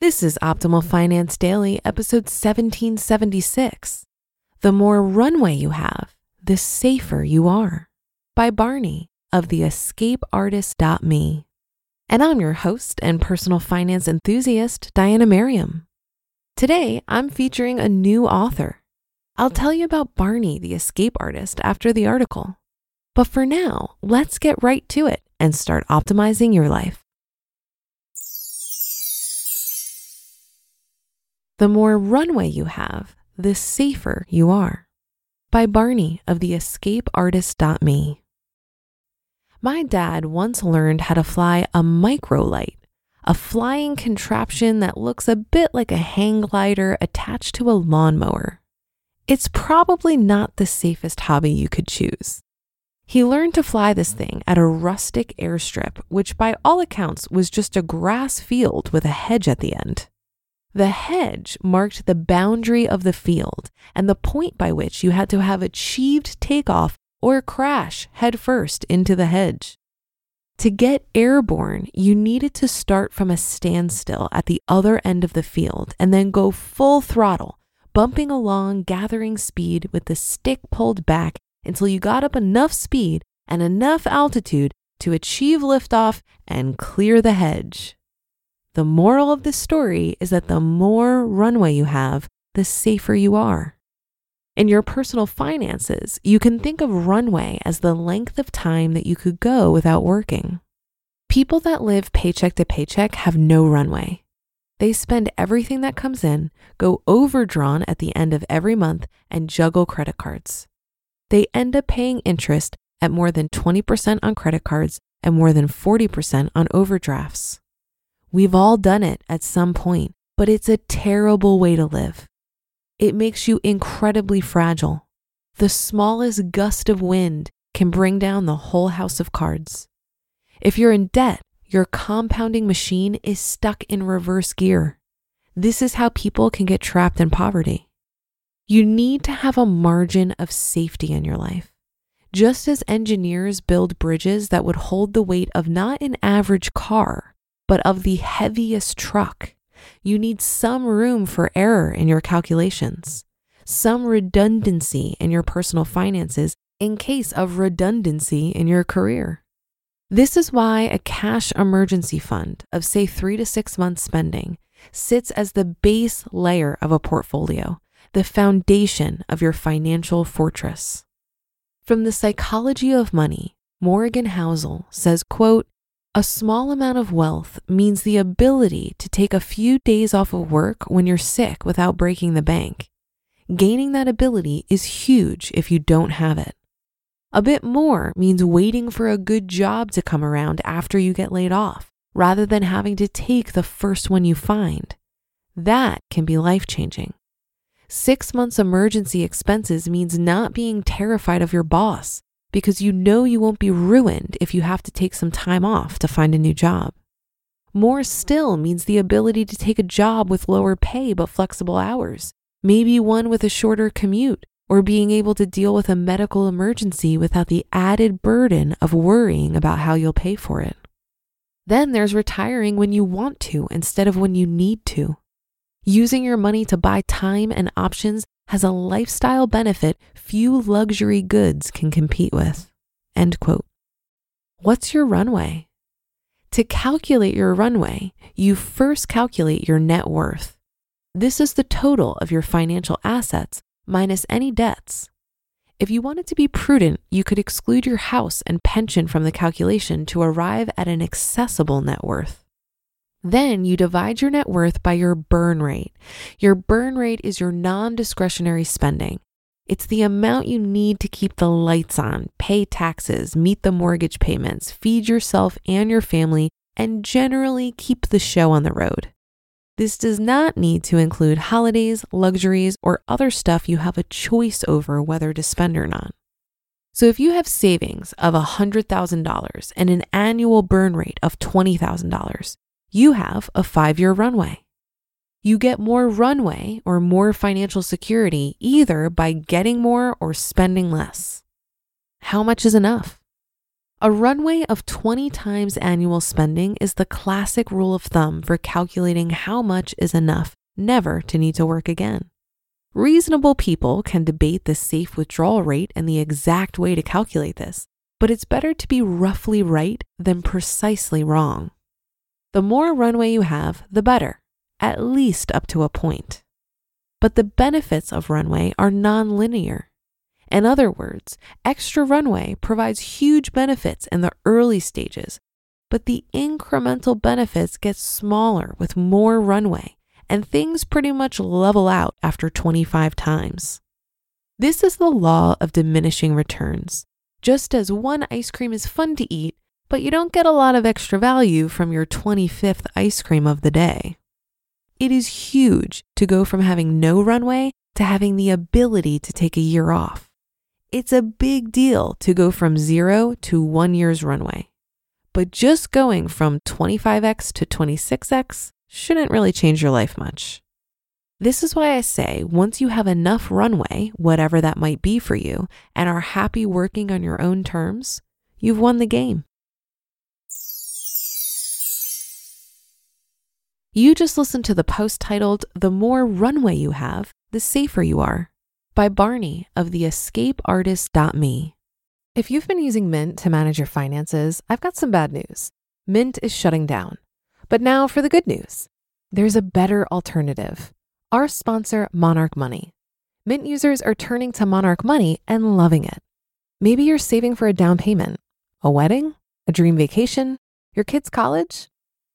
This is Optimal Finance Daily, episode 1776. The more runway you have, the safer you are. By Barney of the escapeartist.me. And I'm your host and personal finance enthusiast, Diana Merriam. Today, I'm featuring a new author. I'll tell you about Barney the escape artist after the article. But for now, let's get right to it and start optimizing your life. The more runway you have, the safer you are. By Barney of the escapeartist.me. My dad once learned how to fly a microlight, a flying contraption that looks a bit like a hang glider attached to a lawnmower. It's probably not the safest hobby you could choose. He learned to fly this thing at a rustic airstrip, which by all accounts was just a grass field with a hedge at the end. The hedge marked the boundary of the field and the point by which you had to have achieved takeoff or crash headfirst into the hedge. To get airborne, you needed to start from a standstill at the other end of the field and then go full throttle, bumping along, gathering speed with the stick pulled back until you got up enough speed and enough altitude to achieve liftoff and clear the hedge. The moral of this story is that the more runway you have, the safer you are. In your personal finances, you can think of runway as the length of time that you could go without working. People that live paycheck to paycheck have no runway. They spend everything that comes in, go overdrawn at the end of every month, and juggle credit cards. They end up paying interest at more than 20% on credit cards and more than 40% on overdrafts. We've all done it at some point, but it's a terrible way to live. It makes you incredibly fragile. The smallest gust of wind can bring down the whole house of cards. If you're in debt, your compounding machine is stuck in reverse gear. This is how people can get trapped in poverty. You need to have a margin of safety in your life. Just as engineers build bridges that would hold the weight of not an average car, but of the heaviest truck. You need some room for error in your calculations, some redundancy in your personal finances in case of redundancy in your career. This is why a cash emergency fund of, say, three to six months spending sits as the base layer of a portfolio, the foundation of your financial fortress. From the psychology of money, Morgan Housel says, quote, a small amount of wealth means the ability to take a few days off of work when you're sick without breaking the bank. Gaining that ability is huge if you don't have it. A bit more means waiting for a good job to come around after you get laid off, rather than having to take the first one you find. That can be life changing. Six months emergency expenses means not being terrified of your boss because you know you won't be ruined if you have to take some time off to find a new job. More still means the ability to take a job with lower pay but flexible hours, maybe one with a shorter commute, or being able to deal with a medical emergency without the added burden of worrying about how you'll pay for it. Then there's retiring when you want to instead of when you need to. Using your money to buy time and options has a lifestyle benefit few luxury goods can compete with. End quote. What's your runway? To calculate your runway, you first calculate your net worth. This is the total of your financial assets minus any debts. If you wanted to be prudent, you could exclude your house and pension from the calculation to arrive at an accessible net worth. Then you divide your net worth by your burn rate. Your burn rate is your non discretionary spending. It's the amount you need to keep the lights on, pay taxes, meet the mortgage payments, feed yourself and your family, and generally keep the show on the road. This does not need to include holidays, luxuries, or other stuff you have a choice over whether to spend or not. So if you have savings of $100,000 and an annual burn rate of $20,000, you have a five year runway. You get more runway or more financial security either by getting more or spending less. How much is enough? A runway of 20 times annual spending is the classic rule of thumb for calculating how much is enough never to need to work again. Reasonable people can debate the safe withdrawal rate and the exact way to calculate this, but it's better to be roughly right than precisely wrong. The more runway you have, the better at least up to a point. But the benefits of runway are nonlinear. In other words, extra runway provides huge benefits in the early stages, but the incremental benefits get smaller with more runway, and things pretty much level out after 25 times. This is the law of diminishing returns. Just as one ice cream is fun to eat, but you don't get a lot of extra value from your 25th ice cream of the day. It is huge to go from having no runway to having the ability to take a year off. It's a big deal to go from zero to one year's runway. But just going from 25x to 26x shouldn't really change your life much. This is why I say once you have enough runway, whatever that might be for you, and are happy working on your own terms, you've won the game. You just listened to the post titled The More Runway You Have, the Safer You Are by Barney of the escapeartist.me. If you've been using Mint to manage your finances, I've got some bad news. Mint is shutting down. But now for the good news there's a better alternative. Our sponsor, Monarch Money. Mint users are turning to Monarch Money and loving it. Maybe you're saving for a down payment, a wedding, a dream vacation, your kids' college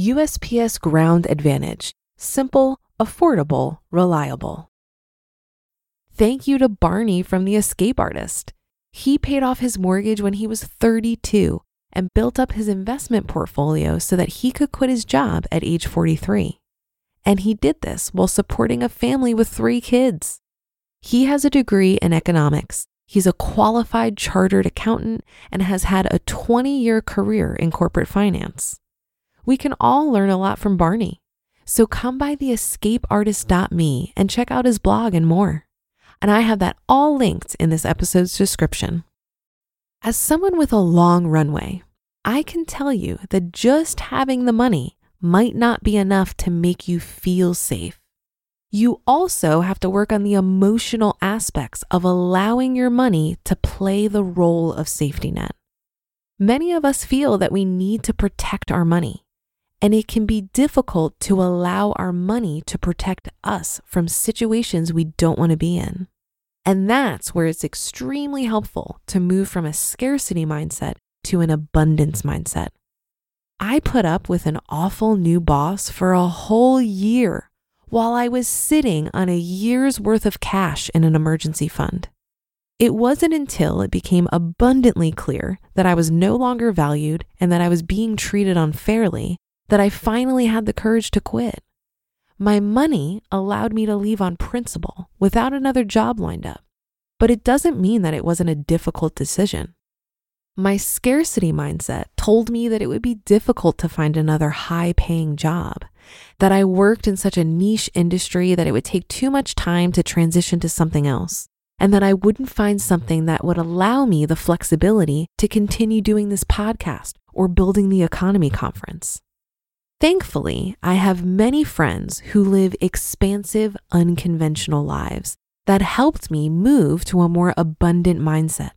USPS Ground Advantage. Simple, affordable, reliable. Thank you to Barney from The Escape Artist. He paid off his mortgage when he was 32 and built up his investment portfolio so that he could quit his job at age 43. And he did this while supporting a family with three kids. He has a degree in economics. He's a qualified chartered accountant and has had a 20 year career in corporate finance. We can all learn a lot from Barney. So come by the escapeartist.me and check out his blog and more. And I have that all linked in this episode's description. As someone with a long runway, I can tell you that just having the money might not be enough to make you feel safe. You also have to work on the emotional aspects of allowing your money to play the role of safety net. Many of us feel that we need to protect our money, and it can be difficult to allow our money to protect us from situations we don't want to be in. And that's where it's extremely helpful to move from a scarcity mindset to an abundance mindset. I put up with an awful new boss for a whole year while I was sitting on a year's worth of cash in an emergency fund. It wasn't until it became abundantly clear that I was no longer valued and that I was being treated unfairly that I finally had the courage to quit. My money allowed me to leave on principle without another job lined up, but it doesn't mean that it wasn't a difficult decision. My scarcity mindset told me that it would be difficult to find another high paying job, that I worked in such a niche industry that it would take too much time to transition to something else, and that I wouldn't find something that would allow me the flexibility to continue doing this podcast or building the EconoMe conference. Thankfully, I have many friends who live expansive, unconventional lives that helped me move to a more abundant mindset.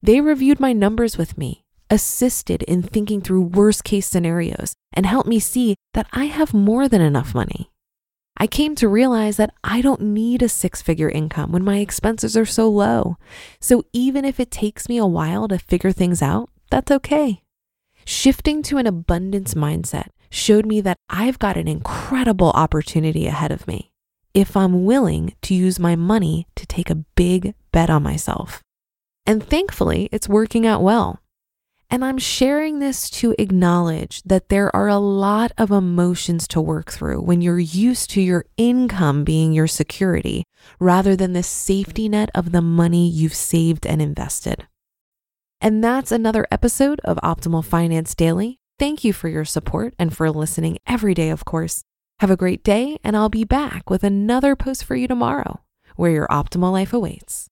They reviewed my numbers with me, assisted in thinking through worst case scenarios, and helped me see that I have more than enough money. I came to realize that I don't need a six figure income when my expenses are so low. So even if it takes me a while to figure things out, that's okay. Shifting to an abundance mindset showed me that I've got an incredible opportunity ahead of me if I'm willing to use my money to take a big bet on myself. And thankfully, it's working out well. And I'm sharing this to acknowledge that there are a lot of emotions to work through when you're used to your income being your security rather than the safety net of the money you've saved and invested. And that's another episode of Optimal Finance Daily. Thank you for your support and for listening every day, of course. Have a great day, and I'll be back with another post for you tomorrow where your optimal life awaits.